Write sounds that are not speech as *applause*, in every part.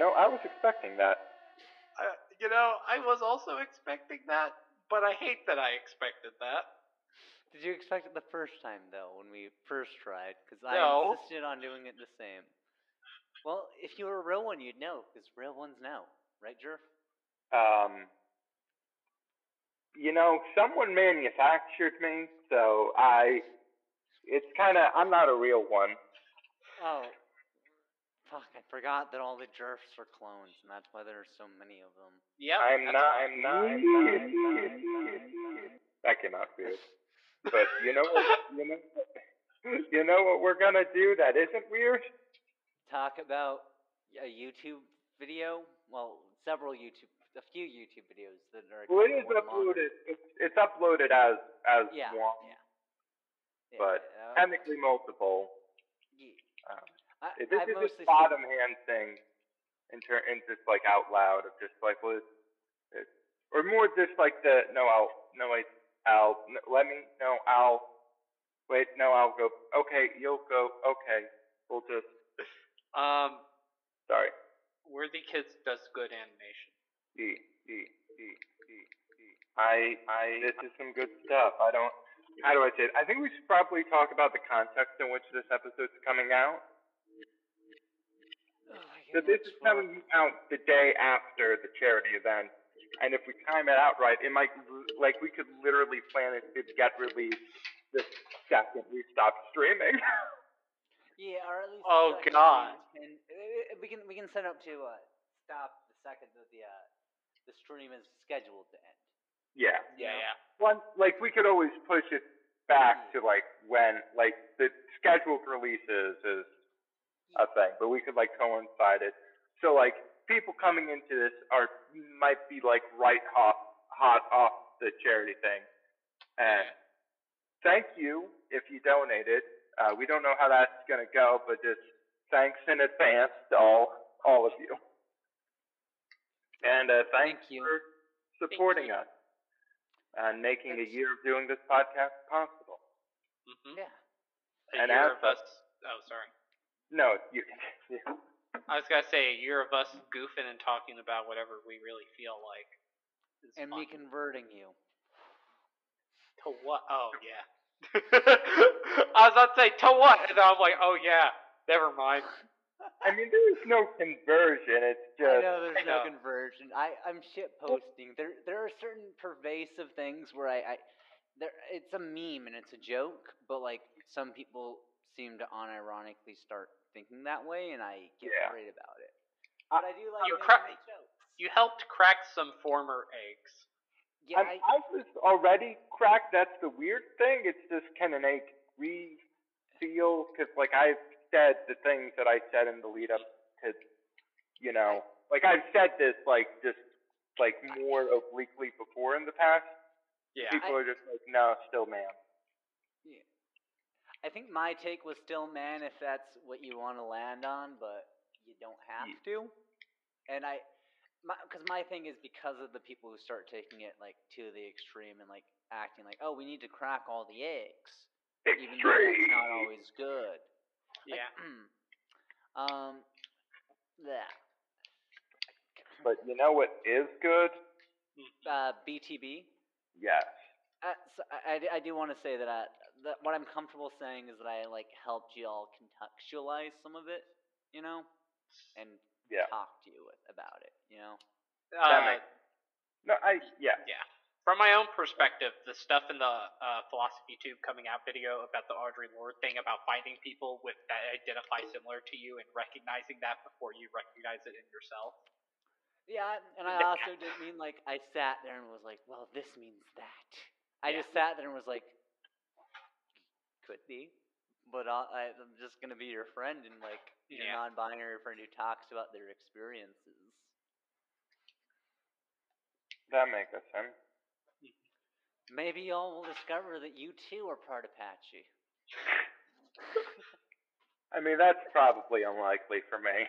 know, I was expecting that. Uh, you know, I was also expecting that, but I hate that I expected that. Did you expect it the first time though, when we first tried? Because No. I insisted on doing it the same. Well, if you were a real one, you'd know, because real ones know, right, Jerf? Um, you know, someone manufactured me, so I. It's kind of. I'm not a real one. Oh, fuck! I forgot that all the Jerfs are clones, and that's why there are so many of them. Yep. I'm not. I'm not. I'm not. I'm not. I'm not, That came out weird. But you know what? *laughs* You know. *laughs* You know what we're gonna do that isn't weird? Talk about a YouTube video. Well, several YouTube, a few YouTube videos that are. Well, it kinda is one longer. uploaded. It's, it's uploaded as as Yeah, one, yeah. Yeah, but uh, technically multiple. I, this I've is just bottom hand thing, in ter- in just like out loud of just like well, it's, it's, or more just like the no, I'll no wait, I'll no, let me no, I'll wait, no, I'll go. Okay, you'll go. Okay, we'll just *laughs* Um, sorry. Worthy Kids does good animation. E E E E E. I I this is some good stuff. I don't. How do I say it? I think we should probably talk about the context in which this episode's coming out. Ugh, I So this is for- coming out the day after the charity event, and if we time it out right, it might like we could literally plan it to get released the second we stop streaming. *laughs* Yeah, or at least. Oh, the second God. we can- uh, we can we can set up to uh, stop the second that the uh, the stream is scheduled to end. yeah. Yeah, Yeah. yeah. One like we could always push it back to like when like the scheduled releases is a thing, but we could like coincide it. So like people coming into this are might be like right hot hot off the charity thing. And thank you if you donated. Uh, we don't know how that's gonna go, but just thanks in advance to all all of you. And uh, thanks Thank you. for supporting you. us and making a year of doing this podcast possible. hmm Yeah. A And year as of us. Oh, sorry. No, you can. I was gonna say a year of us goofing and talking about whatever we really feel like. is And fun. me converting you. to what? Oh yeah. *laughs* I was about to say to what, and I'm like, oh yeah. Never mind. I mean, there is no conversion. It's just I just know there's I no conversion. I I'm shit posting. There there are certain pervasive things where I, I there it's a meme and it's a joke, but like some people seem to unironically start thinking that way, and I get Yeah. worried about it. Uh, but I do like You cra- You helped crack some former eggs. Yeah, I'm, I, I was already cracked. That's the weird thing. It's just kind of make re feel because like I've said the things that I said in the lead up to, you know, like I've said this like just like more obliquely before in the past. Yeah. People are just like, no, still man. I think my take was still man if that's what you want to land on, but you don't have Ye- to. And I, because my, thing is because of the people who start taking it like to the extreme and like acting like, oh, we need to crack all the eggs, even though that's not always good. Like, Yeah. um, that. But you know what is good? Uh, BTB. Yes. Uh, so I, I do want to say that, I, that what I'm comfortable saying is that I like helped you all contextualize some of it, you know, and Yeah. talk to you about it, you know. Uh, makes No, I yeah. yeah. From my own perspective, the stuff in the uh, philosophy tube coming out video about the Audre Lorde thing about finding people with that identify similar to you and recognizing that before you recognize it in yourself. Yeah, and I also didn't mean like I sat there and was like, well, this means that. I Yeah. just sat there and was like, could be, but I'll, I- I'm just gonna be your friend and like your Yeah. non-binary friend who talks about their experiences. That makes sense. Maybe y'all will discover that you too are part Apache. *laughs* I mean, that's probably unlikely for me.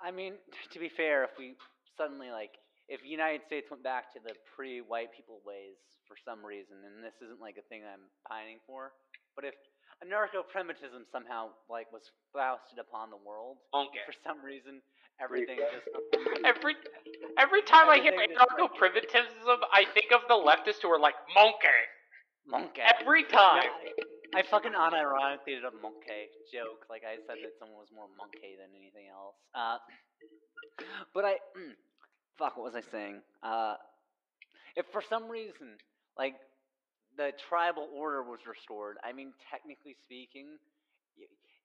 I mean, *laughs* to be fair, if we suddenly like, if the United States went back to the pre-white people ways for some reason, and this isn't like a thing I'm pining for, but if anarcho primitivism somehow like was foisted upon the world. Monkey. For some reason, everything just *laughs* Every every time I hear Everything anarcho primitivism, I think of the leftists who are like monkey monkey. every time. I fucking unironically did a monkey joke. Like I said that someone was more monkey than anything else. Uh, but I, mm, fuck, what was I saying? Uh, if for some reason, like, the tribal order was restored, I mean, technically speaking,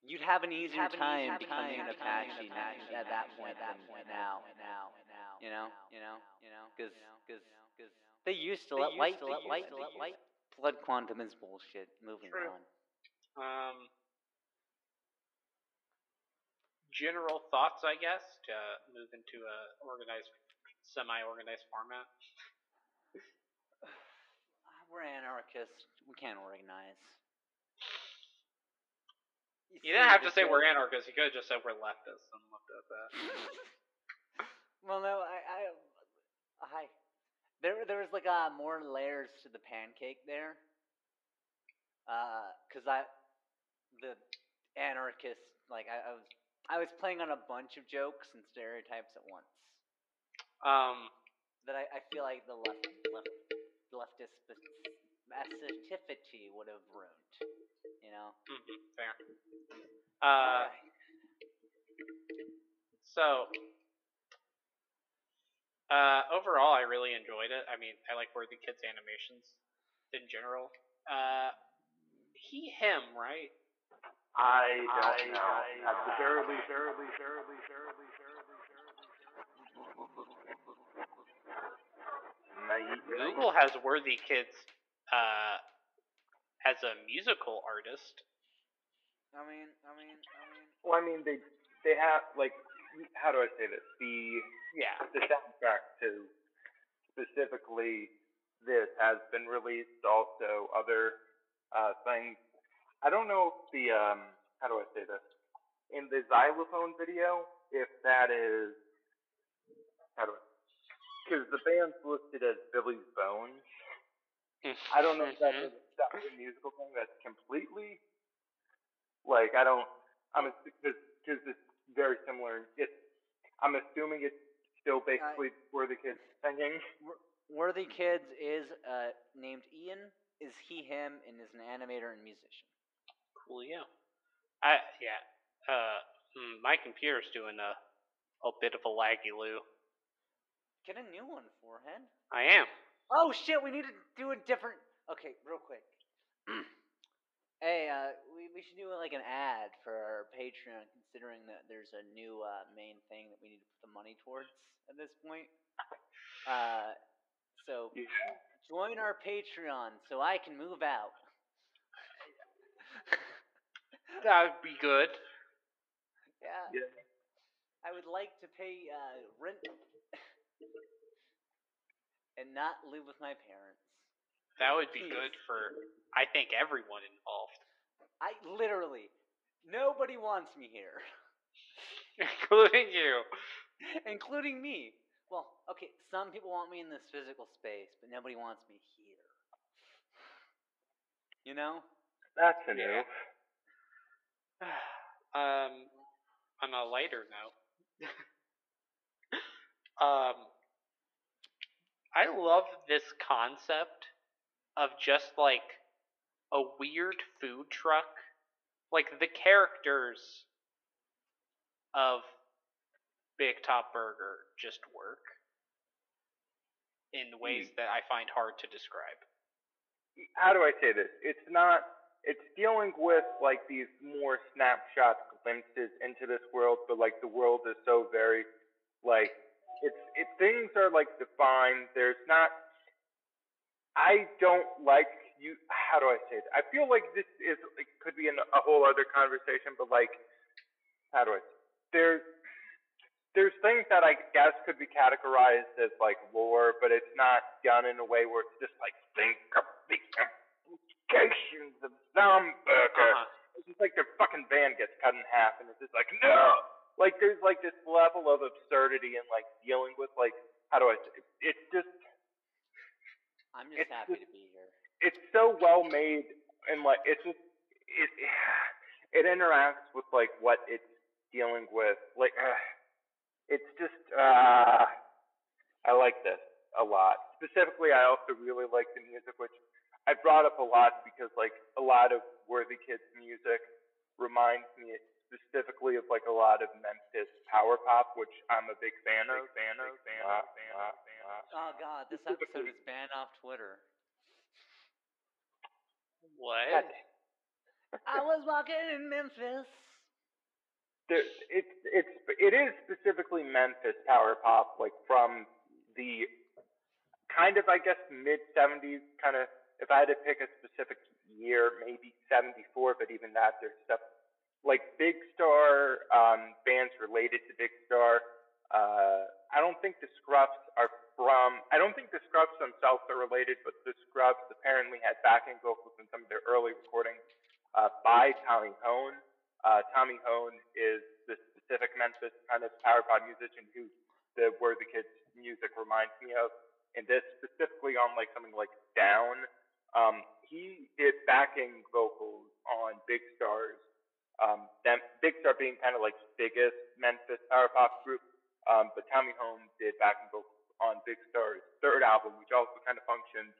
you'd have an easier time becoming an Apache now, at that point than now, now, now. You know, you know, you know, because, because, because they used to let white, let white, let white. Blood quantum is bullshit. Moving True. on. Um, general thoughts, I guess, to move into a organized, semi-organized format. We're anarchists. We can't organize. You see didn't have to say we're anarchists. You could have just said we're leftists and looked at that. *laughs* well, no, I, I, I, there, there was like uh, more layers to the pancake there. Uh, cause I, the anarchist, like I, I was, I was playing on a bunch of jokes and stereotypes at once Um, that I, I feel like the left, left, leftist specificity would have ruined. You know. mhm, fair. Uh, Alright. so, uh, overall, I really enjoyed it. I mean, I like Worthy Kids animations in general. Uh, he, him, right? I don't know. At the very least, very least, very least, very least, very least, very least. Google has Worthy Kids uh, as a musical artist. I mean, I mean, I mean. Well, I mean, they they have like how do I say this? The Yeah. the soundtrack to specifically this has been released. Also, other uh, things. I don't know if the um, how do I say this? In the xylophone video, if that is how do I? Because the band's listed as Billy's Bones. I don't know if that's a Mhm. separate musical thing that's completely like I don't. I'm because because it's very similar. It's I'm assuming it's still basically Worthy Kids singing. Worthy Kids is uh, named Ian. Is he him and is an animator and musician. Cool, yeah. I yeah. Uh, hmm, my computer's doing a a bit of a laggy loo. Get a new one, forehead. I am. Oh shit, we need to do a different. Okay, real quick. *clears throat* hey, uh, we we should do like an ad for our Patreon, considering that there's a new uh, main thing that we need to put the money towards at this point. *laughs* Uh, so Yeah. join our Patreon so I can move out. *laughs* That would be good. Yeah. Yeah. I would like to pay uh, rent and not live with my parents. That would be Please. good for I think everyone involved, I literally nobody wants me here, including you. *laughs* including me. Well, okay, some people want me in this physical space, but nobody wants me here. *sighs* You know? That's a Yeah. new. *sighs* um, on a lighter note, *laughs* um, I love this concept of just like a weird food truck. Like the characters of Big Top Burger just work in ways hmm. that I find hard to describe. How do I say this? It's not. It's dealing with like these more snapshot glimpses into this world, but like the world is so very like it's it things are like defined. There's not. I don't like you. How do I say it? I feel like this is it could be an, a whole other conversation, but like, how do I? There's there's things that I guess could be categorized as like lore, but it's not done in a way where it's just like think of the implications of Zomburger. Uh-huh. It's just like their fucking van gets cut in half, and it's just like no. Like there's like this level of absurdity and like dealing with like how do I? It's just I'm just happy just- to be here. it's so well made and like it's just it *sighs* it interacts with like what it's dealing with. Like uh, *sighs* it's just uh I like this a lot. Specifically, I also really like the music, which I brought up a lot because like a lot of Worthy Kids music reminds me specifically of like a lot of power pop, which I'm a big fan of. Fan of. Fan of. Fan of. Fan of. Oh God, this *laughs* episode is banned off Twitter. What? I was walking in Memphis. There, it's it's it is specifically Memphis power pop, like from the kind of I guess mid '70s, kind of. If I had to pick a specific year, maybe '74, but even that, there's stuff like Big Star, um, bands related to Big Star. Uh, I don't think the Scruffs are from. I don't think the Scruffs themselves are related, but the Scruffs apparently had backing vocals in some of their early recordings uh, by Tommy Hoehn. Uh, Tommy Hoehn is the specific Memphis kind of power pop musician who the Worthy Kids music reminds me of. And this specifically on like something like Down. Um, he did backing vocals on Big Star's, um, them, Big Star being kind of like biggest Memphis power pop group. Um, but Tommy Hoehn did backing vocals on Big Star's third album, which also kind of functions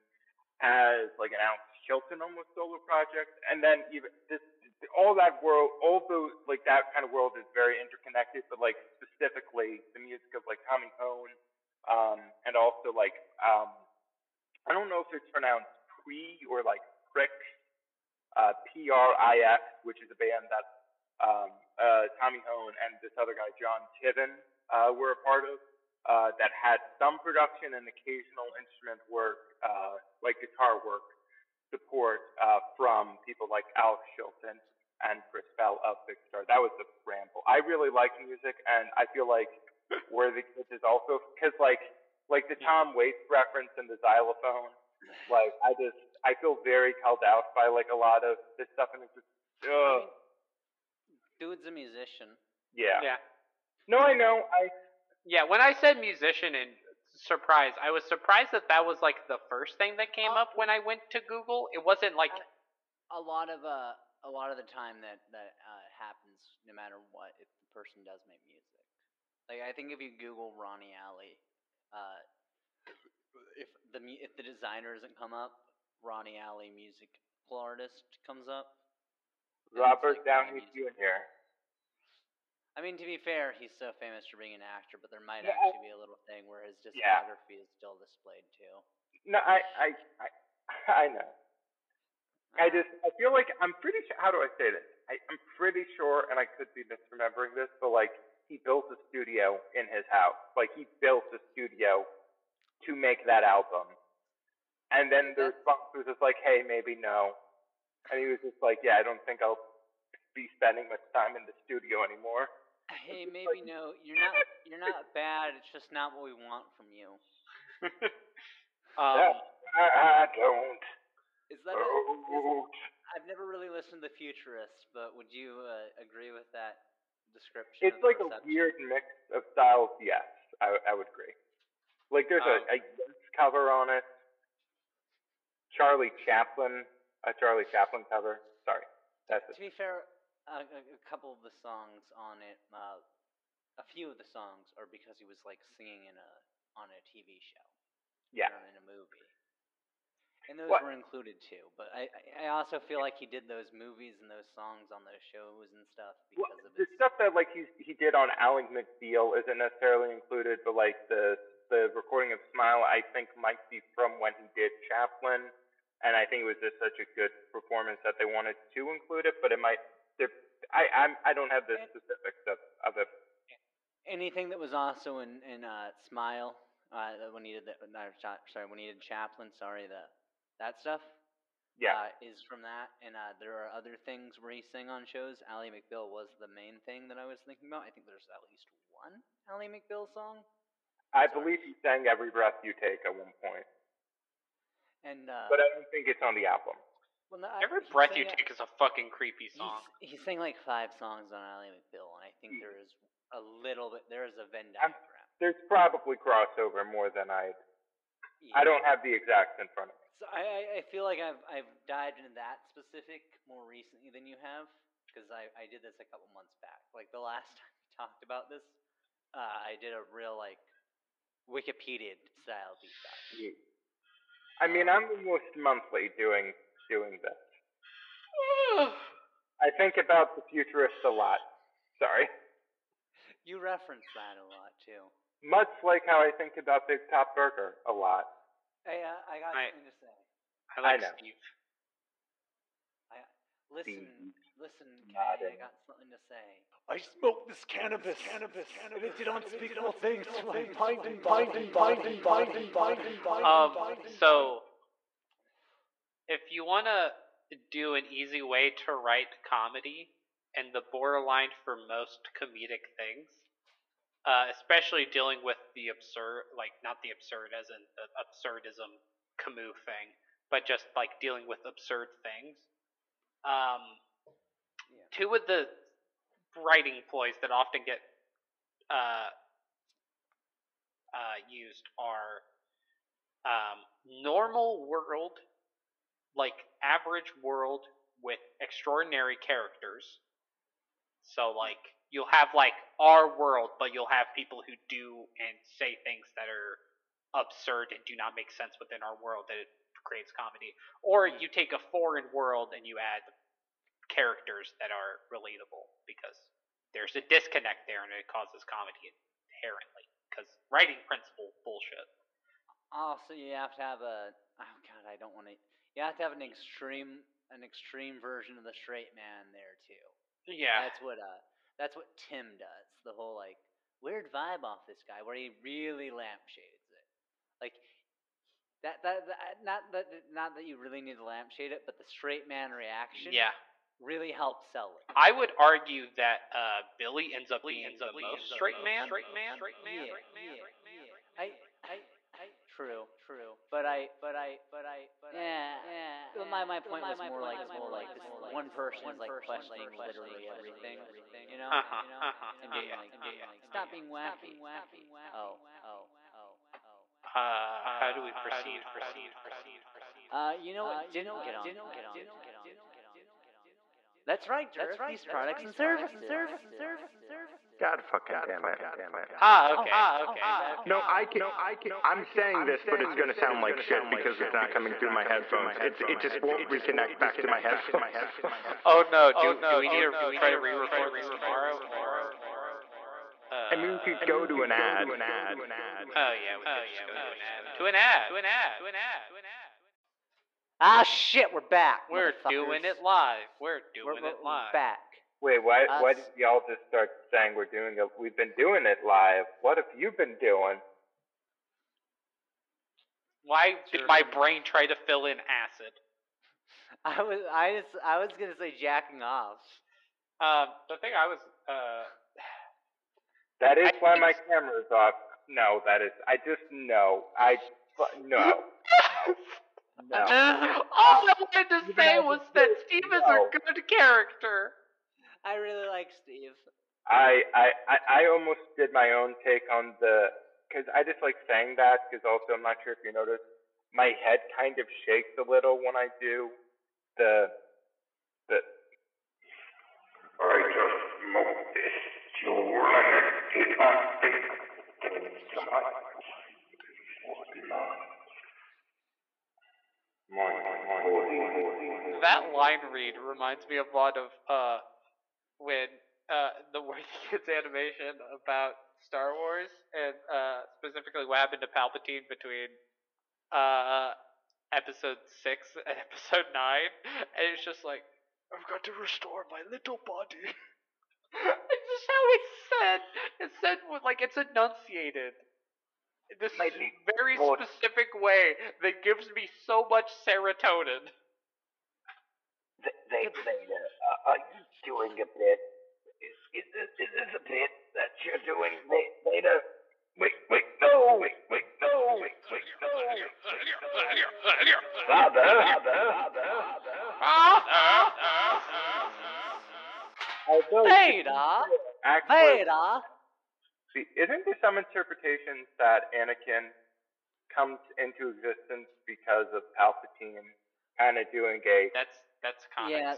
as like an Alex Chilton almost solo project. And then even this all that world, all those like that kind of world is very interconnected. But like specifically the music of like Tommy Hoehn, um, and also like um, I don't know if it's pronounced Pre or like Prick, uh, P R I X, which is a band that um, uh, Tommy Hoehn and this other guy Jon Tiven uh, were a part of. Uh, that had some production and occasional instrument work, uh, like guitar work support uh, from people like Alex Chilton and Chris Bell of Big Star. That was the ramble. I really like music, and I feel like Worthy Kids is also because like like the Tom Waits reference and the xylophone. Like I just I feel very called out by like a lot of this stuff, and it's just ugh. Dude's a musician. yeah. Yeah. No, I know. I Yeah, when I said musician and surprise, I was surprised that that was like the first thing that came Oh. up when I went to Google. It wasn't like a lot of uh a lot of the time that that uh, happens no matter what if the person does make music. Like I think if you Google Ronnie Alley, uh, if the if the designer doesn't come up, Ronnie Alley musical artist comes up. Robert like Downey. Jr. I mean, to be fair, he's so famous for being an actor, but there might Yeah, actually be a little thing where his Yeah. discography is still displayed too. No, I I I, *laughs* I know. I uh. just I feel like I'm pretty sure. How do I say this? I, I'm pretty sure, and I could be misremembering this, but like he built a studio in his house. Like he built a studio to make that mm-hmm. album, and then the response was just like, "Hey, maybe no," and he was just like, "Yeah, I don't think I'll be spending much time in the studio anymore." Hey, maybe no, you're not you're not bad. It's just not what we want from you. *laughs* um, Yeah. I, I don't. Is that? A, Oh. I've never really listened to Futurist, but would you uh, agree with that description? It's like a weird mix of styles. Yes, I, I would agree. Like there's Um, a, a Yes cover on it. Charlie Chaplin, a Charlie Chaplin cover. Sorry, that's To it. be fair, a, a, couple of the songs on it, uh, a few of the songs are because he was like singing in a on a TV show Yeah, or in a movie. And those What- were included too, but I, I also feel like he did those movies and those songs on those shows and stuff well, of the his stuff that like he he did on Ally McBeal isn't necessarily included, but like the the recording of Smile, I think might be from when he did Chaplin, and I think it was just such a good performance that they wanted to include it. But it might. I I'm, I don't have the And- specifics of of it. anything that was also in in uh, Smile uh, when he did the, sorry when he did Chaplin, sorry the that stuff. Yeah. uh, is from that, and uh, there are other things where he sang on shows. Ally McBeal was the main thing that I was thinking about. I think there's at least one Ally McBeal song, I Sorry. believe he sang "Every Breath You Take" at one point. point, and uh, but I don't think it's on the album. Well, no, I- Every he breath you sang it- take is a fucking creepy song. s- He sang like five songs on Ally McBeal, and I think Hmm. there is a little bit. There is a Venn I'm- diagram. There's probably crossover more than I. I don't have the exacts in front of me. So I, I, I feel like I've I've dived into that specific more recently than you have because I, I did this a couple months back. Like the last *laughs* time we talked about this, uh, I did a real like Wikipedia style deep dive. I mean, I'm almost monthly doing doing this. *sighs* I think about the futurists a lot. Sorry. You reference that a lot too. Much like how I think about Big Top Burger a lot. Hey, uh, I got I- something to say. I like know. Steve. Listen, Steve listen, Kay. I got something to say. I smoked this cannabis, cannabis, cannabis, and it did unspeakable things to my binding, binding, binding, binding, binding, binding, Um, so if you want to do an easy way to write comedy and the borderline for most comedic things, uh, especially dealing with the absurd, like not the absurd as in the absurdism Camus thing, but just like dealing with absurd things. Um, Yeah. two of the writing ploys that often get uh, uh, used are um, normal world, like average world with extraordinary characters. So like you'll have like our world, but you'll have people who do and say things that are absurd and do not make sense within our world that it creates comedy. Or you take a foreign world and you add characters that are relatable because there's a disconnect there and it causes comedy inherently because writing principle bullshit. Also, you have to have a. Oh God, I don't want to. You have to have an extreme, an extreme version of the straight man there too. Yeah. That's what uh, that's what Tim does. The whole like weird vibe off this guy, where he really lampshades it. Like that, that, that not that not that you really need to lampshade it, but the straight man reaction. Yeah. Really helps sell it. I would argue that uh, Billy ends up being the ends up most being straight the man. most Straight man. Straight man. yeah, Straight man. yeah, Straight man. yeah. I, I, I, true, true. But I, but I, but I, but yeah, yeah. Well, my my point was more like, more like this one person is like questioning literally everything, you know, you know, and being yeah, like, yeah, being yeah, like, yeah. stop being wacky, wacky. Oh, oh, oh, oh. Uh, how do we proceed? Proceed. Proceed. Proceed. Uh, you know what? Didn't get on. Didn't get on. Didn't get on. That's right. That's right. These products and services. Services. Services. Services. God fucking damn it, damn it. Ah, okay. Ah, okay. No, I can, I can, I'm saying this, but it's gonna sound like shit because it's not coming through my headphones. It's, it just won't reconnect back to my headphones. *laughs* Oh no! Do, do we need to try to re-record this tomorrow? Or, I mean, we could go to an ad. Oh yeah, we could go to an ad. To an ad. To an ad. To an ad. Ah, shit. We're back. We're doing it live. We're We're, doing we're, it live. we're back. Wait, why? Us. Why did y'all just start saying we're doing it? We've been doing it live. What have you been doing? Why did my brain try to fill in acid? *laughs* I was, I just, I was gonna say jacking off. Um, the thing I was, uh, *sighs* That is I why think- my camera's off. No, that is. I just know. I fu- no. *laughs* No. *laughs* all I wanted to say was that Steve is no. a good character. I really like Steve. I, I, I, I almost did my own take on the, because I just like saying that, because also I'm not sure if you noticed, my head kind of shakes a little when I do the, the. I just smoked this. You're like it That line read reminds me a lot of uh, when uh, the Worthy Kids *laughs* animation about Star Wars, and uh, specifically what happened to Palpatine between uh, Episode Six *laughs* and Episode Nine, and it's just like I've got to restore my little body. *laughs* it's just how it's said. It's said like it's enunciated. in This My very little- specific way that gives me so much serotonin. They, Vader, uh, are you doing a bit? Is, is this is this a bit that you're doing, Va- Vader? Wait, wait, no, wait, wait, no, wait, wait, no, wait, wait, no. Father, father, Although, Vader, actually, Vader. see, isn't there some interpretations that Anakin comes into existence because of Palpatine kind of doing a That's that's comics. Yeah.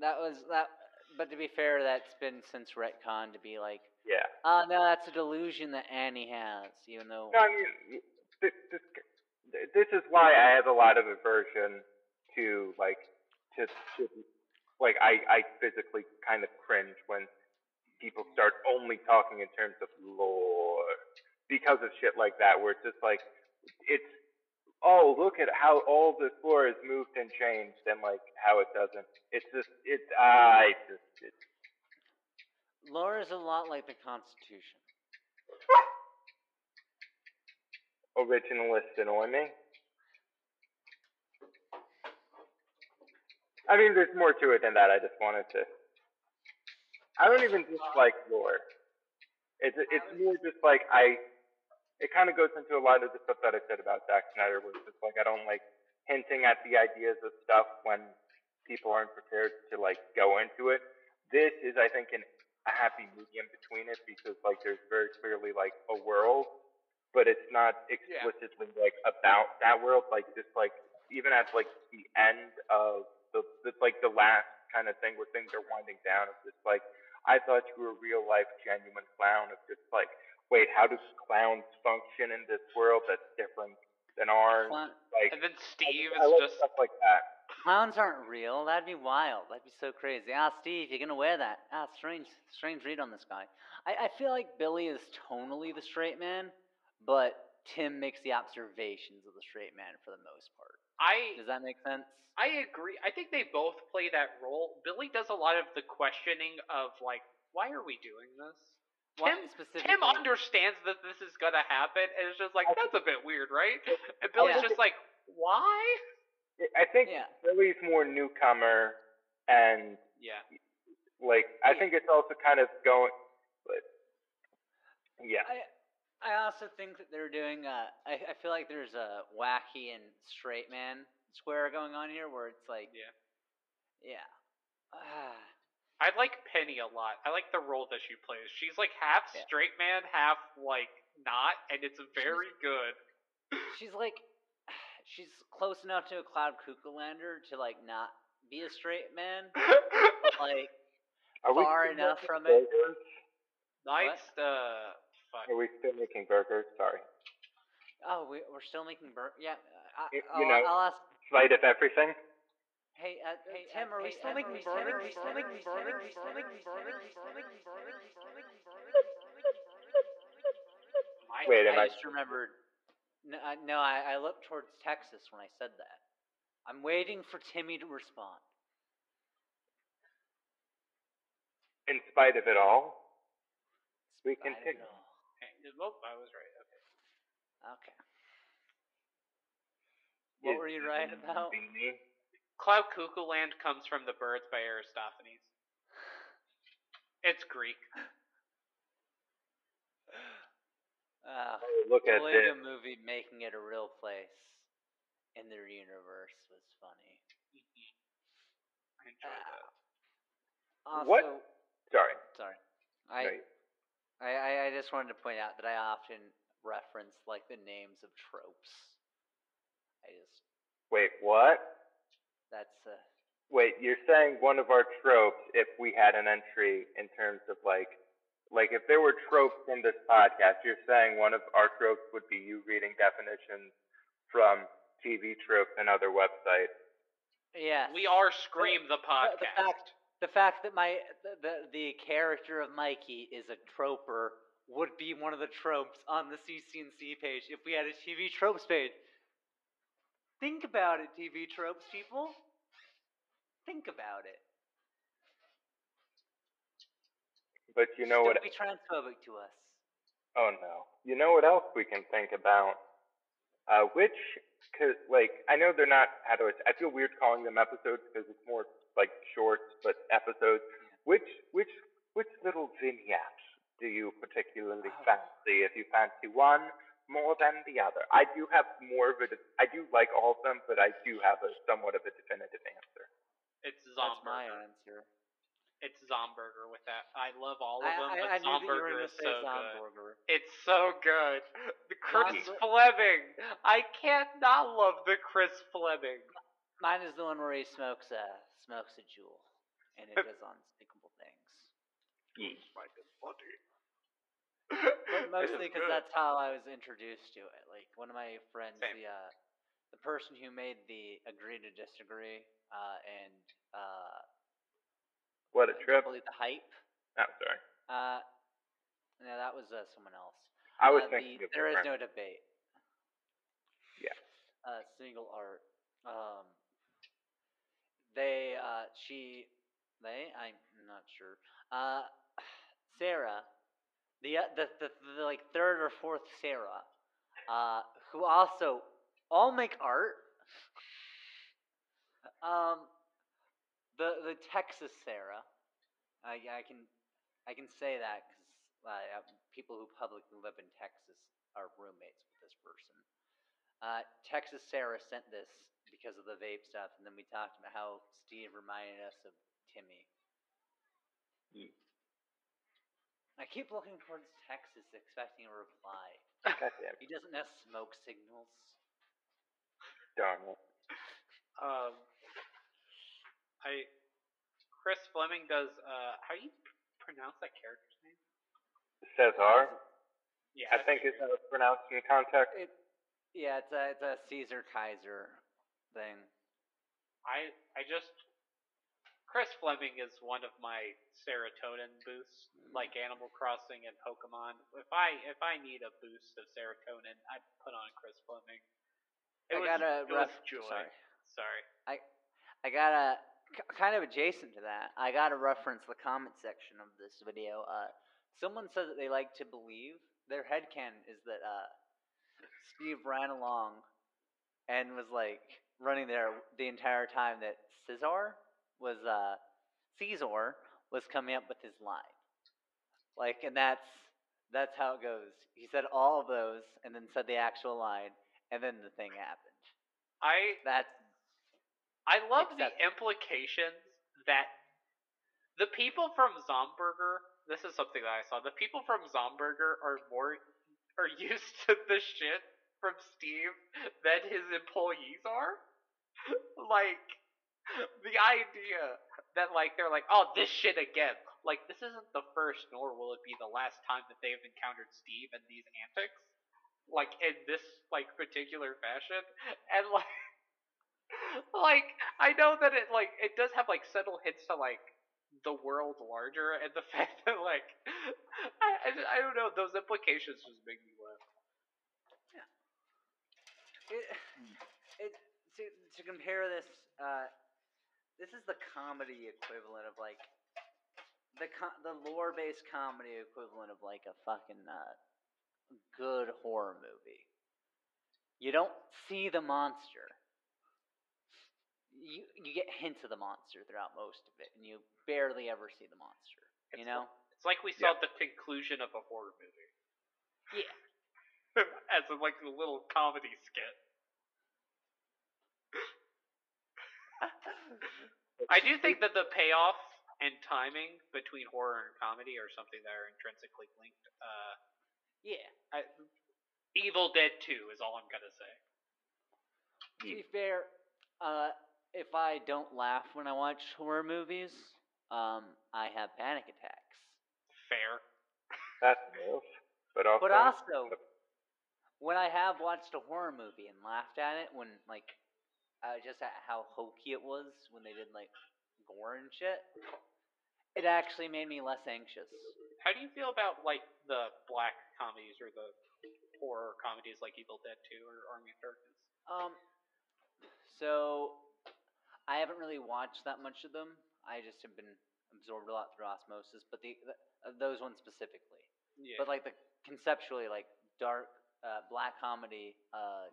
That was that. But to be fair, that's been since retcon to be like, yeah. oh no, that's a delusion that Annie has, even though. No, I mean, this, this, this is why I have a lot of aversion to like to, to like I I physically kind of cringe when people mm-hmm. start only talking in terms of lore because of shit like that, where it's just like it's oh look at how all this lore has moved and changed, and like how it doesn't. It's just it's ah, I just it's Lore is a lot like the Constitution. originalists annoy me. I mean, there's more to it than that. I just wanted to. I don't even dislike lore. It's it's more just like I. It kind of goes into a lot of the stuff that I said about Zack Snyder, it's just like I don't like hinting at the ideas of stuff when people aren't prepared to like go into it. This is, I think, an, a happy medium between it because like there's very clearly like a world, but it's not explicitly like about that world. Like just like even at like the end of the, the like the last kind of thing where things are winding down. It's just like I thought you were a real life genuine clown. It's just like wait, how does clowns function in this world that's different than ours? Clown- Like And then Steve I is like just stuff like that. Clowns aren't real. That'd be wild. That'd be so crazy. Ah, Steve, you're gonna wear that. Ah, strange, strange read on this guy. I, I feel like Billy is tonally the straight man, but Tim makes the observations of the straight man for the most part. I Does that make sense? I agree. I think they both play that role. Billy does a lot of the questioning of like, why are we doing this? What Tim- specifically? Tim understands that this is gonna happen, and it's just like that's a bit weird, right? And Billy's Yeah. just like, why? I think Yeah. Billy's more newcomer, and Yeah. like I Yeah. think it's also kind of going, but yeah. I I also think that they're doing. Uh, I I feel like there's a wacky and straight man square going on here, where it's like, Yeah. yeah. Ah. I like Penny a lot. I like the role that she plays. She's like half Yeah. straight man, half like not, and it's very good. she's like *sighs* she's close enough to a Cloud Cuckoo-lander to like not be a straight man, *laughs* but like Are we far still enough making from it. burgers? nice. Uh, fuck. Are we still making burgers? Sorry. oh we we're still making burgers. yeah. I, You- I'll, you know- I'll ask. Spite of everything. Hey, uh, hey, Tim, uh, are we still uh, making are we still burgers? making- Still making burgers? Still making? Still making burgers? Still making My- Wait, am I I? just remembered. No, I, no I, I looked towards Texas when I said that. I'm waiting for Timmy to respond. In spite of it all, we Spite of it continue. all. Okay, Oh, I was right. Okay. Okay. What Is were you right about? Beanie. Cloud Cuckoo Land comes from the birds by Aristophanes. It's Greek. Uh, *sighs* Oh, look at the this. Lego movie making it a real place in their universe was funny. I enjoyed that. Also, What? Sorry. Sorry. No, I, you- I, I I just wanted to point out that I often reference like the names of tropes. I just Wait, what? That's uh Wait, you're saying one of our tropes, if we had an entry in terms of like, like if there were tropes in this podcast, you're saying one of our tropes would be you reading definitions from TV tropes and other websites. yeah. We are Scream the the podcast. fact the fact that my the, the the character of Mikey is a troper would be one of the tropes on the CCNC page if we had a TV tropes page. Think about it, TV tropes people. Think about it. But you know what? Don't be transphobic to us. Oh no. You know what else we can think about? Uh, which, cause like, I know they're not, how do I, I feel weird calling them episodes because it's more like shorts, but episodes. Which, which, which little vignettes do you particularly Oh. fancy if you fancy one more than the other? I do have more of a, de- I do like all of them, but I do have a somewhat of a definitive answer. It's That's my answer. It's Zomburger with that. I love all of them, I, but I knew that you were Zomburger is say so good. It's so good. The Chris Zombu- Fleming. I can't not love the Chris Fleming. Mine is the one where he smokes a smokes a Juul, and it *laughs* does unspeakable things. But *laughs* mostly because that's how I was introduced to it. Like one of my friends, Same. the uh, the person who made the agree to disagree, uh, and uh, What a trip. probably the hype. Oh, sorry. Uh, no, that was uh, someone else. I was Uh, thinking the, there is no debate. Yeah. Uh, single art. Um, they, uh, she, they, I'm not sure. Uh, *sighs* Sarah, the, uh, the, the, the like third or fourth Sarah, uh, who also all make art. Um, the the Texas Sarah, I I can I can say that because uh, people who publicly live in Texas are roommates with this person. Uh, Texas Sarah sent this because of the vape stuff, and then we talked about how Steve reminded us of Timmy. Hmm. I keep looking towards Texas, expecting a reply. God damn it. He doesn't have smoke signals. Darn it. Um, I Chris Fleming does. Uh, how do you pronounce that character's name? Cesar. Yeah, I think is how it's pronounced in context. It, yeah, it's a it's a Caesar Kaiser thing. I I just Chris Fleming is one of my serotonin boosts, like Animal Crossing and Pokemon. If I if I need a boost of serotonin, I put on Chris Fleming. It I was, got a was joy. Sorry, Sorry. I I got a kind of adjacent to that. I got to reference the comment section of this video. Uh, someone said that they like to believe their headcanon is that uh, Steve ran along and was like running there the entire time that Caesar was uh, Caesar was coming up with his line. Like, and that's that's how it goes. He said all of those, and then said the actual line, and then the thing happened. I That's I love the Except- implications that the people from Zomburger. This is something that I saw. The people from Zomburger are more are *laughs* used to the shit from Steve than his employees are. *laughs* like *laughs* the idea that like they're like, oh, this shit again. Like this isn't the first, nor will it be the last time that they've encountered Steve and these antics. Like in this like particular fashion, and *laughs* like like I know that it like it does have like subtle hints to like the world larger and the *laughs* fact that like I I, I don't know those implications just make me laugh. Yeah. it, it to to compare this uh this is the comedy equivalent of like the co- the lore based comedy equivalent of like a fucking uh good horror movie. You don't see the monster. You you get hints of the monster throughout most of it, and you barely ever see the monster. You It's know? It's like we saw the conclusion of a horror movie. Yeah. *laughs* As in like a little comedy skit. *laughs* I do think that the payoff and timing between horror and comedy are something that are intrinsically linked. Uh, Yeah. I, Evil Dead 2 is all I'm gonna say. To be fair, uh, if I don't laugh when I watch horror movies, um, I have panic attacks. Fair. That's new. But also, But also, when I have watched a horror movie and laughed at it, when like, uh, just at how hokey it was when they did like gore and shit, it actually made me less anxious. How do you feel about like the black comedies or the horror comedies like Evil Dead 2 or Army of Darkness? Um, so I haven't really watched that much of them. I just have been absorbed a lot through osmosis, but the, the uh, those ones specifically. Yeah. But like the conceptually, like dark, uh, black comedy, uh,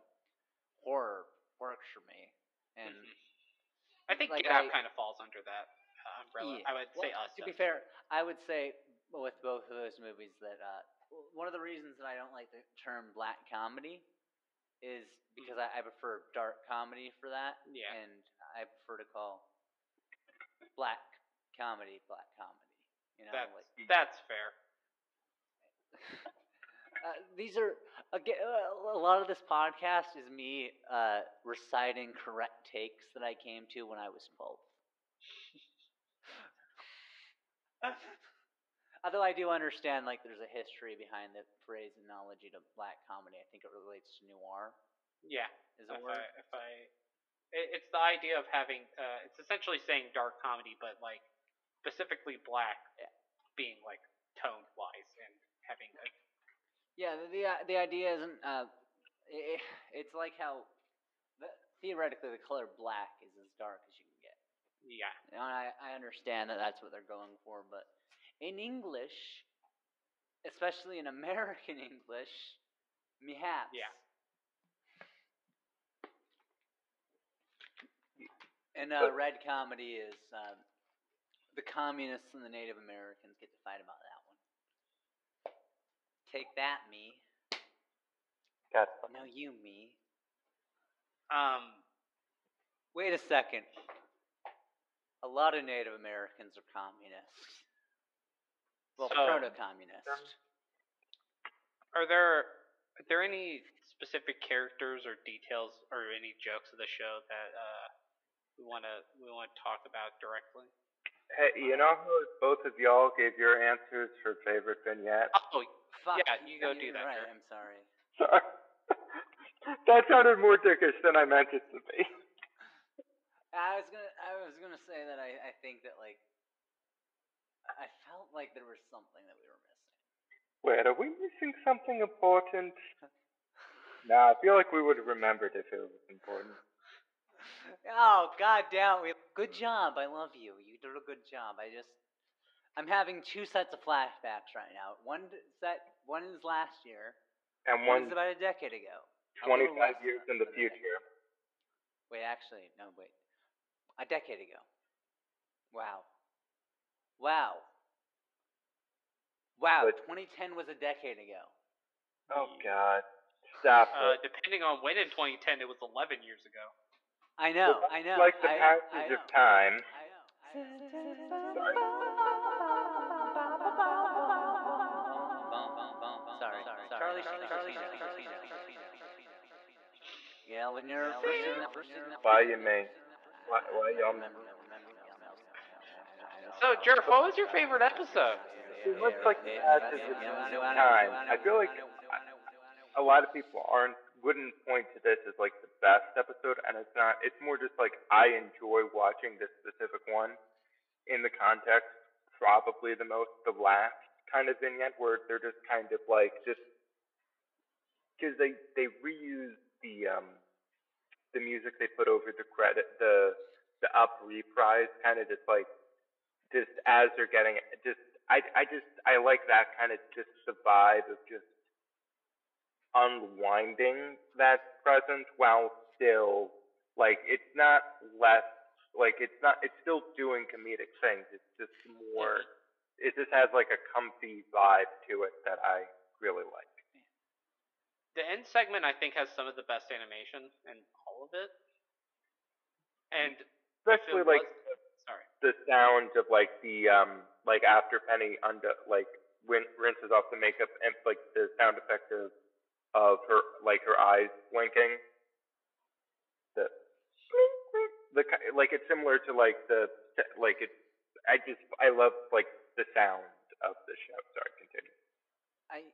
horror works for me. And Mhm. I think like, Get Out I- kind of falls under that uh, umbrella. Yeah. I would say Well, us. To be fair, I would say with both of those movies that uh, one of the reasons that I don't like the term black comedy is because I, I prefer dark comedy for that, Yeah. and I prefer to call black comedy, black comedy. You know, That's like that's fair. *laughs* uh, these are again a lot of this podcast is me uh, reciting correct takes that I came to when I was twelve. Although I do understand, like, there's a history behind the phraseology to black comedy. I think it relates to noir. Yeah. Is If word. I, if I, it's the idea of having. Uh, it's essentially saying dark comedy, but like specifically black, Yeah. being like tone wise and having a Yeah, the the, uh, the idea isn't. Uh, i it's like how the, theoretically the color black is as dark as you can get. yeah. And I I understand that that's what they're going for, but in English, especially in *laughs* American English, perhaps. Yeah. And uh, red comedy is um, the communists and the Native Americans get to fight about that. Take that, me. Got No, you, me. Um. Wait a second. A lot of Native Americans are communists. Well, So- proto-communist. Are there are there any specific characters or details or any jokes of the show that uh we wanna we wanna talk about directly? Hey, you know how both of y'all gave your answers for favorite vignette? Oh, Fuck. Yeah, you go do that, Right, Jared. I'm sorry. Sorry. *laughs* that sounded more dickish than I meant it to be. I was gonna, I was gonna say that I, I think that like, I felt like there was something that we were missing. Wait, are we missing something important? *laughs* Nah, I feel like we would have remembered if it was important. *laughs* Oh god damn! We, good job. I love you. You did a good job. I just, I'm having two sets of flashbacks right now. One set, one is last year. And One one is about a decade ago. 25 years in the than a decade. future. Wait, actually, no, wait. A decade ago. Wow. Wow. Wow, But- 2010 was a decade ago. Oh God, stop Uh, it. depending on when in 2010, it was 11 years ago. I know, I know. Like the I, passage I of know. time. I know. I know. Sorry, Yeah, when you're first in the first in the Why? Why, why y'all remember, remember, So, Jerf, what was your favorite episode? It looks like the passage of time. I feel like a lot of people aren't wouldn't point to this as like the best episode, and it's not. It's more just like I enjoy watching this specific one in the context. Probably the most the last kind of vignette where they're just kind of like just because they they reuse the um the music they put over the credit the the up reprise kind of just like just as they're getting it just I I just I like that kind of just the vibe of just unwinding that present while still like it's not less like it's not it's still doing comedic things. It's just more it just has like a comfy vibe to it that I really like. The end segment, I think, has some of the best animation in all of it. And Especially it like was, sorry, the sound of like the um like after Penny under like win- rinses off the makeup and like the sound effect of of her like her eyes blinking. The the like it's similar to like the like it. I just I love like the sound of the show. Sorry, continue. I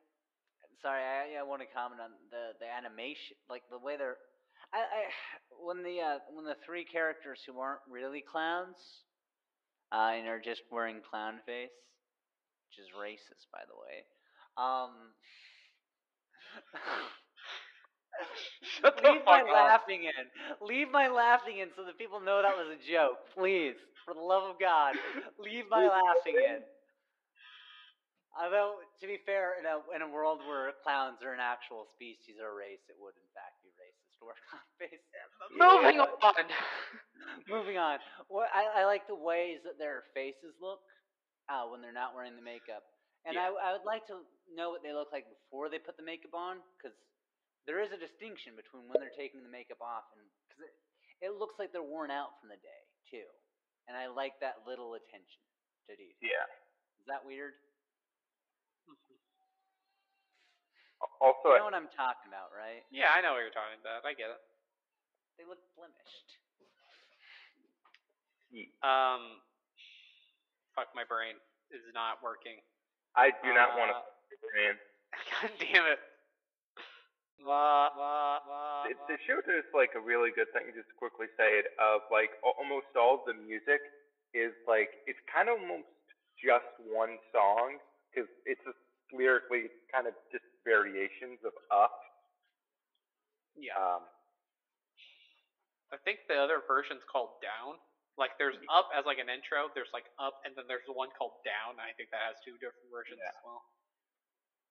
sorry, I, I want to comment on the the animation, like the way they're. I, I when the uh, when the three characters who aren't really clowns, uh, and are just wearing clown face, which is racist, by the way. Um, leave my up. laughing in. Leave my laughing in so that people know that was a joke, please. For the love of God, leave my laughing in. Although, to be fair, in a in a world where clowns are an actual species or race, it would in fact to wear clown face. Moving on. Moving on. What I, I like the ways that their faces look uh, when they're not wearing the makeup, and Yeah. I I would like to know what they look like before they put the makeup on, because there is a distinction between when they're taking the makeup off and because it, it looks like they're worn out from the day too, and I like that little attention. To detail. Yeah. Is that weird? Also, you know what I'm talking about, right? Yeah, I know what you're talking about. I get it. They look blemished. Um, fuck, my brain is not working. I do not want to. Uh, Man, *laughs* God damn it. Wah, wah, wah, the, the show does like a really good thing. Just to quickly say it of like almost all of the music is like it's kind of almost just one song because it's just lyrically kind of just variations of up. Yeah. Um, I think the other version's called Down. Like there's up as like an intro, there's like up, and then there's the one called Down. I think that has two different versions Yeah. as well.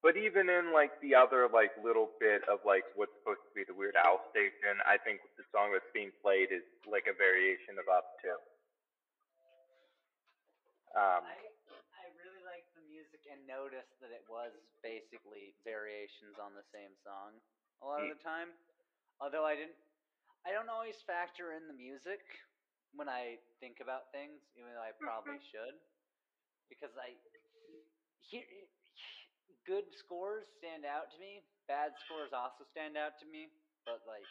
But even in like the other like little bit of like what's supposed to be the Weird Al station, I think the song that's being played is like a variation of Up too. Um, I I really liked the music and noticed that it was basically variations on the same song a lot of hmm. the time. Although I didn't, I don't always factor in the music when I think about things, even though I probably mm-hmm. should, because I here good scores stand out to me. Bad scores also stand out to me, but like.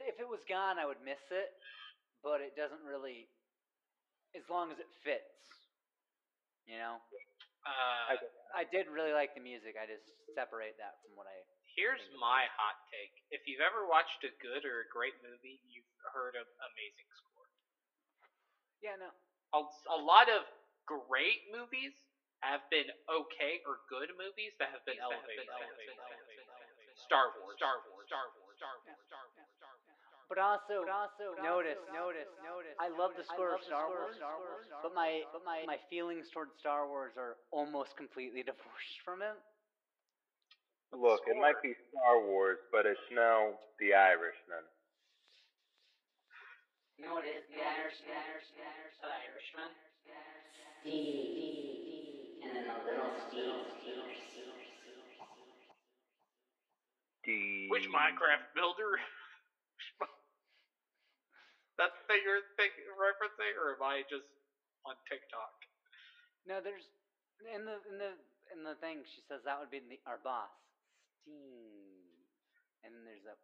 If it was gone, I would miss it, but it doesn't really as long as it fits. You know, Uh, I- I did really like the music. I just separate that from what I. here's my hot take. If you've ever watched a good or a great movie, you've heard an amazing score. Yeah, no. A, a lot of great movies have been okay or good movies that have been elevated. Star Wars. Star Wars. Star Wars. Star Wars. Star Wars. Star Wars. But also, notice, notice, notice. I love the score of Star Wars, but my but my my feelings towards Star Wars are almost completely *laughs* divorced from it. look, it might be Star Wars, but it's no The Irishman. You know what is the Irishman? The Irishman? Steve. And then the little Steve. The Which Minecraft builder? *laughs* That's the thing you're think, referencing, or am I just on TikTok? No, there's in the in the in the thing she says that would be the, our boss, Steve, and then there's a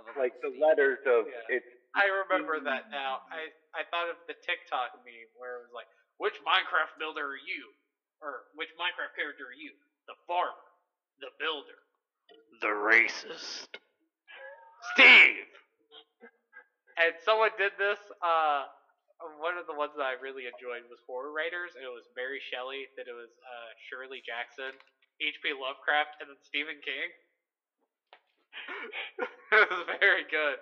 a like the Steve. letters of Yeah. it's I remember that now. I, I thought of the TikTok meme where it was like, which Minecraft builder are you? Or which Minecraft character are you? The farmer. The builder. The racist. *laughs* Steve! And someone did this, uh, one of the ones that I really enjoyed was Horror Writers, and it was Mary Shelley, then it was uh, Shirley Jackson, H.P. Lovecraft, and then Stephen King. *laughs* it was very good.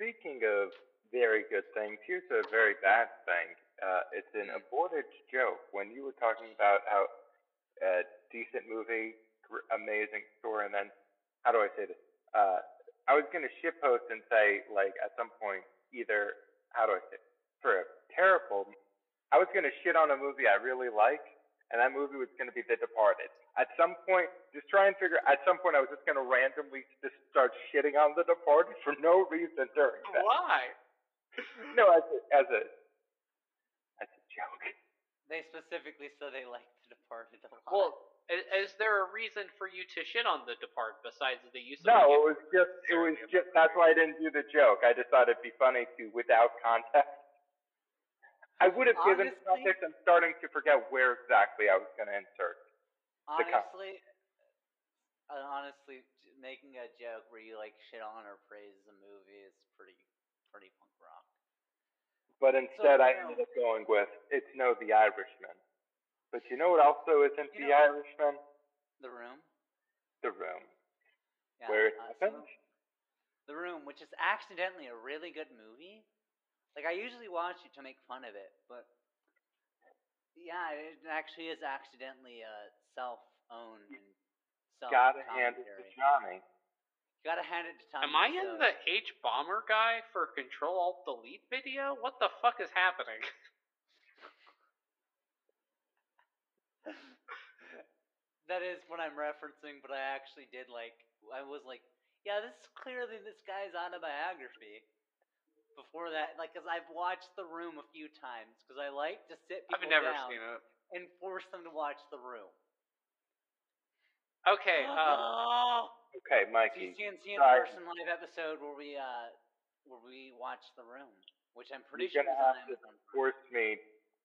Speaking of very good things, here's a very bad thing. Uh, it's an aborted joke. When you were talking about how a decent movie, amazing story, and then how do I say this? Uh, I was gonna shitpost and say like at some point either how do I say for a terrible. I was gonna shit on a movie I really like, and that movie was gonna be The Departed. At some point, just try and figure. At some point, I was just gonna randomly just start shitting on The Departed for no reason during that. Why? *laughs* No, as a, as a as a joke. They specifically said they liked The Departed a lot. Well, is, is there a reason for you to shit on the Depart besides the use of No, it was just it was just that's why I didn't do the joke. I just thought it'd be funny to without context. I would have given context. I'm starting to forget where exactly I was gonna insert. the com- honestly, uh, honestly, making a joke where you like shit on or praise a movie is pretty pretty punk rock. But instead, I know- ended up going with it's no The Irishman. But you know what also isn't You The know- Irishman? The Room. The Room, Yeah, where it uh, so- The Room, which is accidentally a really good movie. Like I usually watch it to make fun of it, but yeah, it actually is accidentally uh, self-owned and self Gotta hand it to Johnny. Gotta hand it to Tommy. Am I in the H bomber guy for Control Alt Delete video? What the fuck is happening? *laughs* that is what I'm referencing, but I actually did like. I was like, yeah, this is clearly this guy's autobiography. before that, like, cause I've watched The Room a few times, cause I like to sit people I've never down seen it. and force them to watch The Room. Okay, uh! Okay, See, Mikey. CNC in sorry. person live episode where we uh where we watch The Room, which I'm pretty You're sure gonna is on have to Amazon. force me,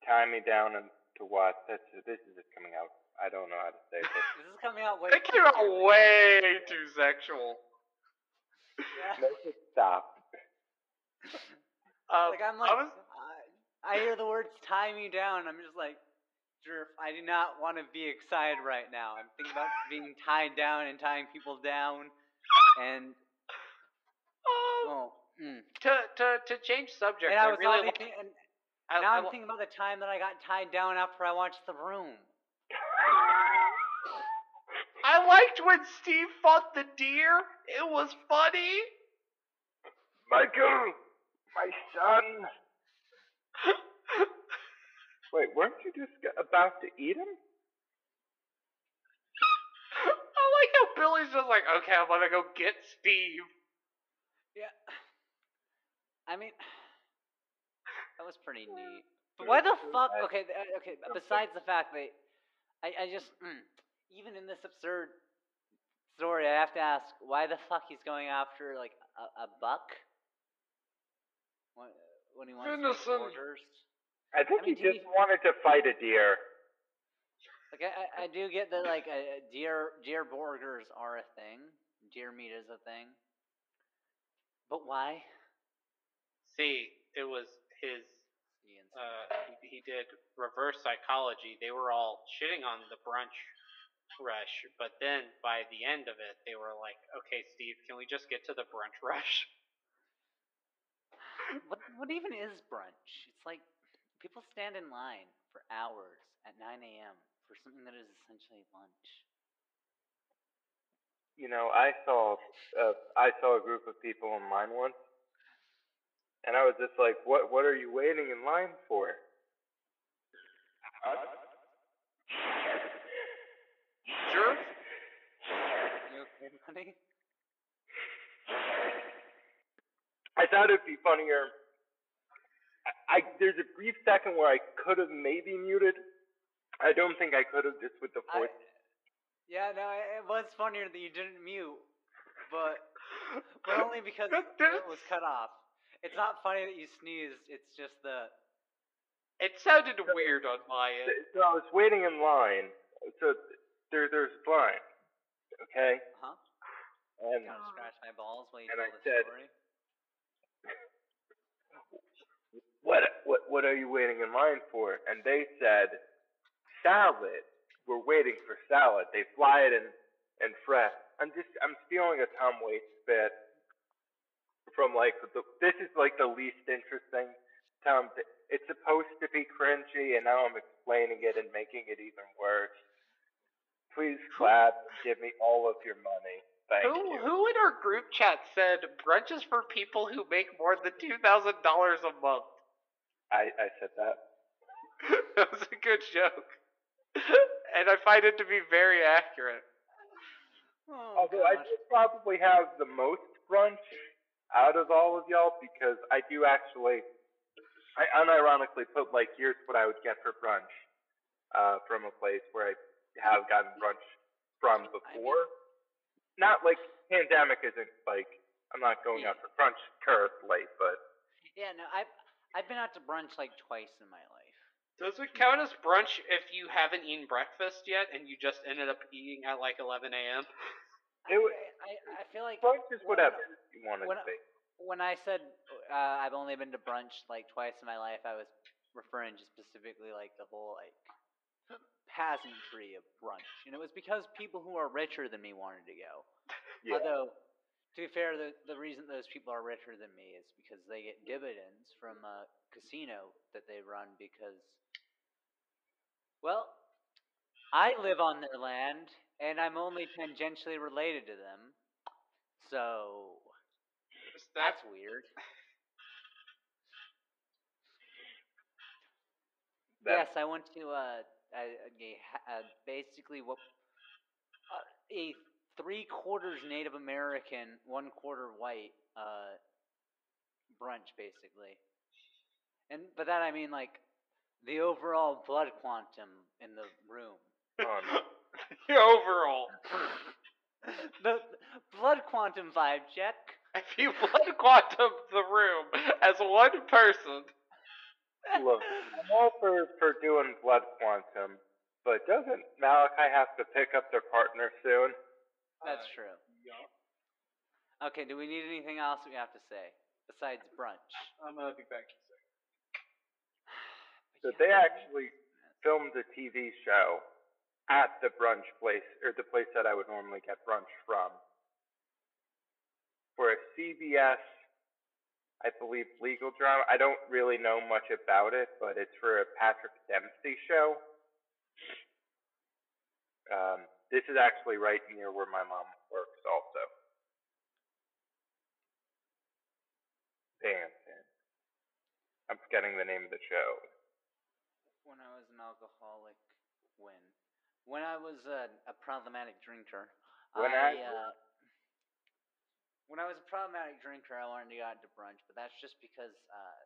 tie me down and to watch. That's this is just coming out. I don't know how to say this. *laughs* This is coming out way. they too came out soon. way too sexual. Yeah. Make it stop. Uh, Like I'm like, I was, I, I hear the words "tie me down." I'm just like, Jerf, I do not want to be excited right now. I'm thinking about being tied down and tying people down, and um, well, mm. to to to change subject, and I I was really already like. think- and I, now I I'm thinking about the time that I got tied down after I watched The Room. I liked when Steve fought the deer. It was funny. Michael, my son. Wait, weren't you just about to eat him? I like how Billy's just like, okay, I'm gonna go get Steve. Yeah. I mean, that was pretty neat. But why the fuck? Okay, uh, okay. Besides the fact that I, I just mm, *clears throat* even in this absurd story, I have to ask why the fuck he's going after like a, a buck when, when he wants to make I think I mean, he just you- wanted to fight a deer. Like I, I- I do get that like uh, deer deer burgers are a thing, deer meat is a thing. But why? See, it was his. Ian's- Uh, he, he did reverse psychology. They were all shitting on the brunch rush, but then by the end of it, they were like, "Okay, Steve, can we just get to the brunch rush?" *sighs* What what even is brunch? It's like people stand in line for hours at 9 a.m. for something that is essentially lunch. You know, I saw uh, I saw a group of people in line once, and I was just like, "What? What are you waiting in line for?" Sure. You okay, buddy? I thought it'd be funnier. I, I there's a brief second where I could have maybe muted. I don't think I could have just with the voice. yeah, no, it was funnier that you didn't mute, but but only because *laughs* it was cut off. It's not funny that you sneezed. It's just the It sounded weird on my end. So I was waiting in line. So there there's a line, okay, Uh huh. and Gotta scratch my balls while you And tell I the said- story. *laughs* what what what are you waiting in line for? And they said salad. We're waiting for salad. They fly it in and fresh. I'm just I'm stealing a Tom Waits bit from like the this is like the least interesting Tom. It's supposed to be cringy, and now I'm explaining it and making it even worse. Please clap give me all of your money. Thank Who you. who in our group chat said brunch is for people who make more than two thousand dollars a month? I I said that. *laughs* that was a good joke, and I find it to be very accurate. Oh, Although I probably have the most brunch out of all of y'all because I do actually, I unironically put like, here's what I would get for brunch, uh, from a place where I have gotten brunch from before. Not like pandemic isn't like I'm not going out for brunch currently, but Yeah, no, I've I've been out to brunch like twice in my life. Does it count as brunch if you haven't eaten breakfast yet and you just ended up eating at like 11 a.m.? It I, I, feel like brunch is when- whatever you want it when to be. when I said uh, I've only been to brunch like twice in my life, I was referring to specifically like the whole like pageantry of brunch, and it was because people who are richer than me wanted to go. Yeah. Although, to be fair, the the reason those people are richer than me is because they get dividends from a casino that they run because, well, I live on their land and I'm only tangentially related to them, so that that's weird. That- Yes, I went to uh, a, a, a basically what uh, a three quarters Native American, one quarter white uh, brunch basically. And but that I mean like the overall blood quantum in the room. Oh, no. *laughs* the overall. the blood quantum vibe check. If you blood quantum the room as one person, Look, I'm all for, for doing blood quantum, but doesn't Malachi have to pick up their partner soon? That's uh, true. Okay, do we need anything else we have to say besides brunch? I'm gonna be back. in a second. So But they actually filmed a TV show at the brunch place, or the place that I would normally get brunch from, for a CBS, I believe, legal drama. I don't really know much about it, but it's for a Patrick Dempsey show. Um, this is actually right near where my mom works, also. Dancing. I'm forgetting the name of the show. when I was an alcoholic, when when I was a, a problematic drinker, When I, I- uh, when I was a problematic drinker, I wanted to go out to brunch, but that's just because uh,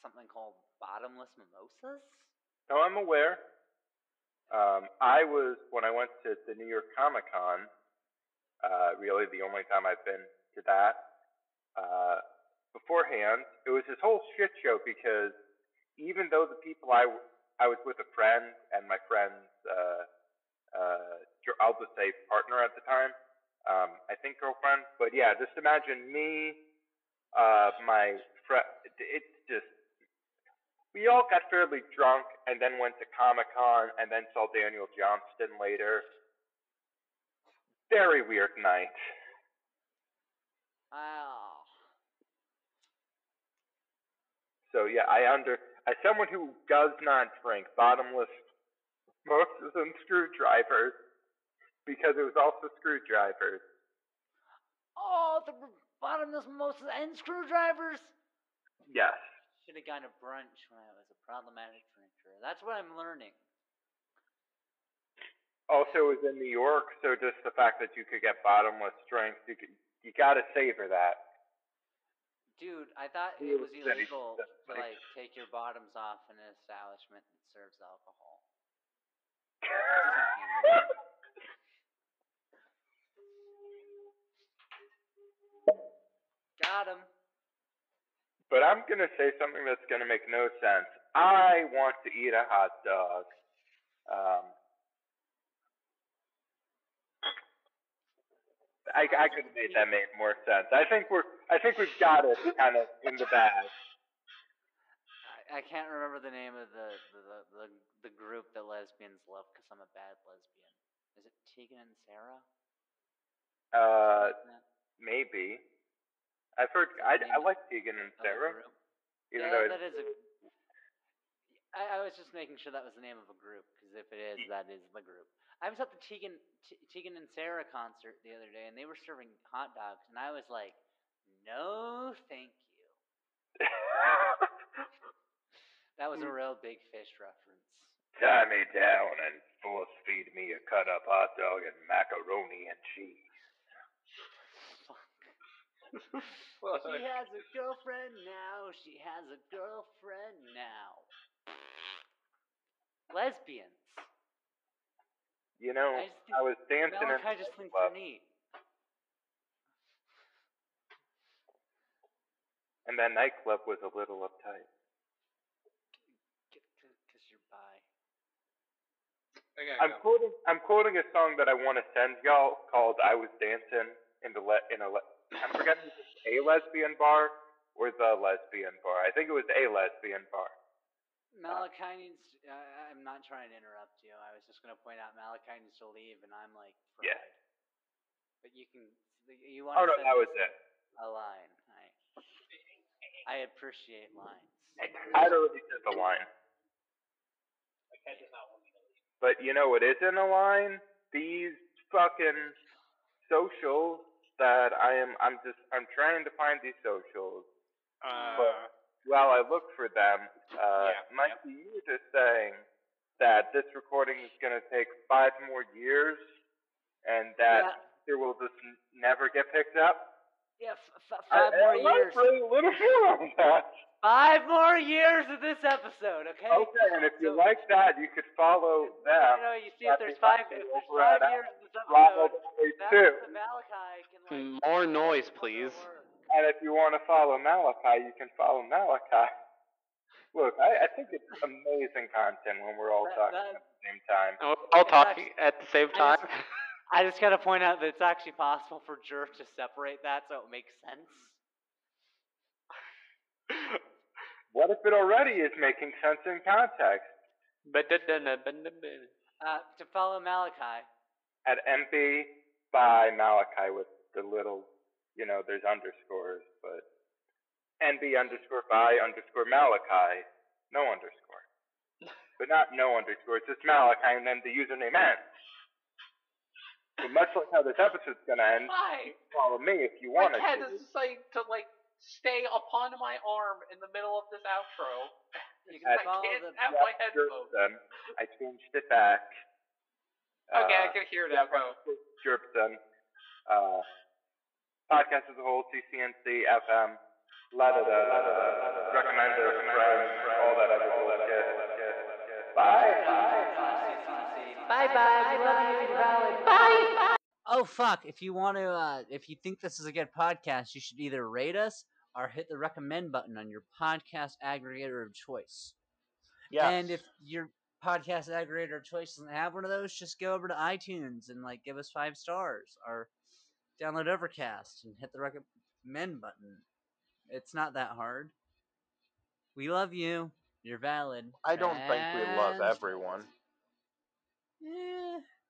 something called bottomless mimosas. No, I'm aware. Um, I was when I went to the New York Comic Con. Uh, really, the only time I've been to that. Uh, beforehand, it was this whole shit show because even though the people I w- I was with a friend and my friend's uh, uh, I'll just say partner at the time. Um, I think girlfriend, but yeah, just imagine me, uh, my friend. It's just we all got fairly drunk and then went to Comic Con and then saw Daniel Johnston later. Very weird night. Oh, So yeah, I under as someone who does not drink bottomless mimosas them screwdrivers because it was also screwdrivers. oh, the bottomless mimosas and screwdrivers. Yes. Should have gone to brunch when I was a problematic drinker. That's what I'm learning. Also, it was in New York, so just the fact that you could get bottomless drinks, you could, you gotta savor that. Dude, I thought it was illegal to like take your bottoms off in an establishment that serves alcohol. *laughs* Got him. But I'm gonna say something that's gonna make no sense. I want to eat a hot dog. Um, I, I could have made that make more sense. I think we're I think we've got it kind of in the bag. I, can't remember the name of the the, the, the, group that lesbians love because I'm a bad lesbian. Is it Tegan and Sara? Uh, like maybe. I've heard I, I like Tegan and Sara, even yeah, though that is a. I, I was just making sure that was the name of a group because if it is, that is the group. I was at the Tegan T- Tegan and Sara concert the other day, and they were serving hot dogs, and I was like, "No, thank you." *laughs* That was a mm. Reel Big Fish reference. tie me down and force feed me a cut up hot dog and macaroni and cheese. Fuck. She has a girlfriend now. She has a girlfriend now. Lesbians. You know, I just think I was dancing in Malachi the just thinks club, they're neat. and that nightclub was a little uptight. Because you're bi. I gotta I'm go. quoting I'm quoting a song that I want to send y'all called "I Was Dancing in the le- in a le- I'm forgetting if it's a lesbian bar or the lesbian bar. I think it was a lesbian bar. Malachi needs. Uh, I'm not trying to interrupt you. I was just going to point out Malachi needs to leave, and I'm like, fried. Yeah. But you can. You want Oh no, send that was it. a line. I, I appreciate lines. I'd already said the line. But you know what isn't a line? These fucking socials that I am I'm just I'm trying to find these socials. Uh, While I look for them, uh Yeah, Mikey, you just saying that this recording is gonna take five more years and that Yeah. it will just n- never get picked up. Yeah, f- f- I- five more I like years. really a little *laughs* more on that. Five more years of this episode, okay? Okay, and if you So- like that, you could follow them. You know, you see if there's five, if there's five at years of this Ronald episode, Way that too. means that Malachi can like. Mm, More noise, please. And if you want to follow Malachi, you can follow Malachi. Look, I, I think it's amazing content when we're all That- talking that- at the same time. All It's talking at the same I time. just- *laughs* I just gotta point out that it's actually possible for Jerk to separate that so it makes sense. *laughs* What if it already is making sense in context? Uh, to follow Malachi, At MB by Malachi with the little, you know, there's underscores, but NB underscore by underscore Malachi, no underscore. *laughs* But not no underscore, it's just Malachi and then the username ends. But much like how this episode's gonna end, Why? follow me if you My want cat to. is deciding to like stay upon my arm in the middle of this outro. you At can follow can't the. have my headphones. Jerpson. I changed it back. Okay, I Uh, can hear that, bro. Jerpson. Uh, podcast as a whole, CCNC, FM, la da da da da da, recommend it, friends, all that other bullshit. Bye. Bye bye. We love you. You're valid. Oh fuck! If you want to, uh, if you think this is a good podcast, you should either rate us or hit the recommend button on your podcast aggregator of choice. Yes. And if your podcast aggregator of choice doesn't have one of those, just go over to iTunes and like give us five stars or download Overcast and hit the recommend button. It's not that hard. We love you. You're valid. I don't think we love everyone. Eh,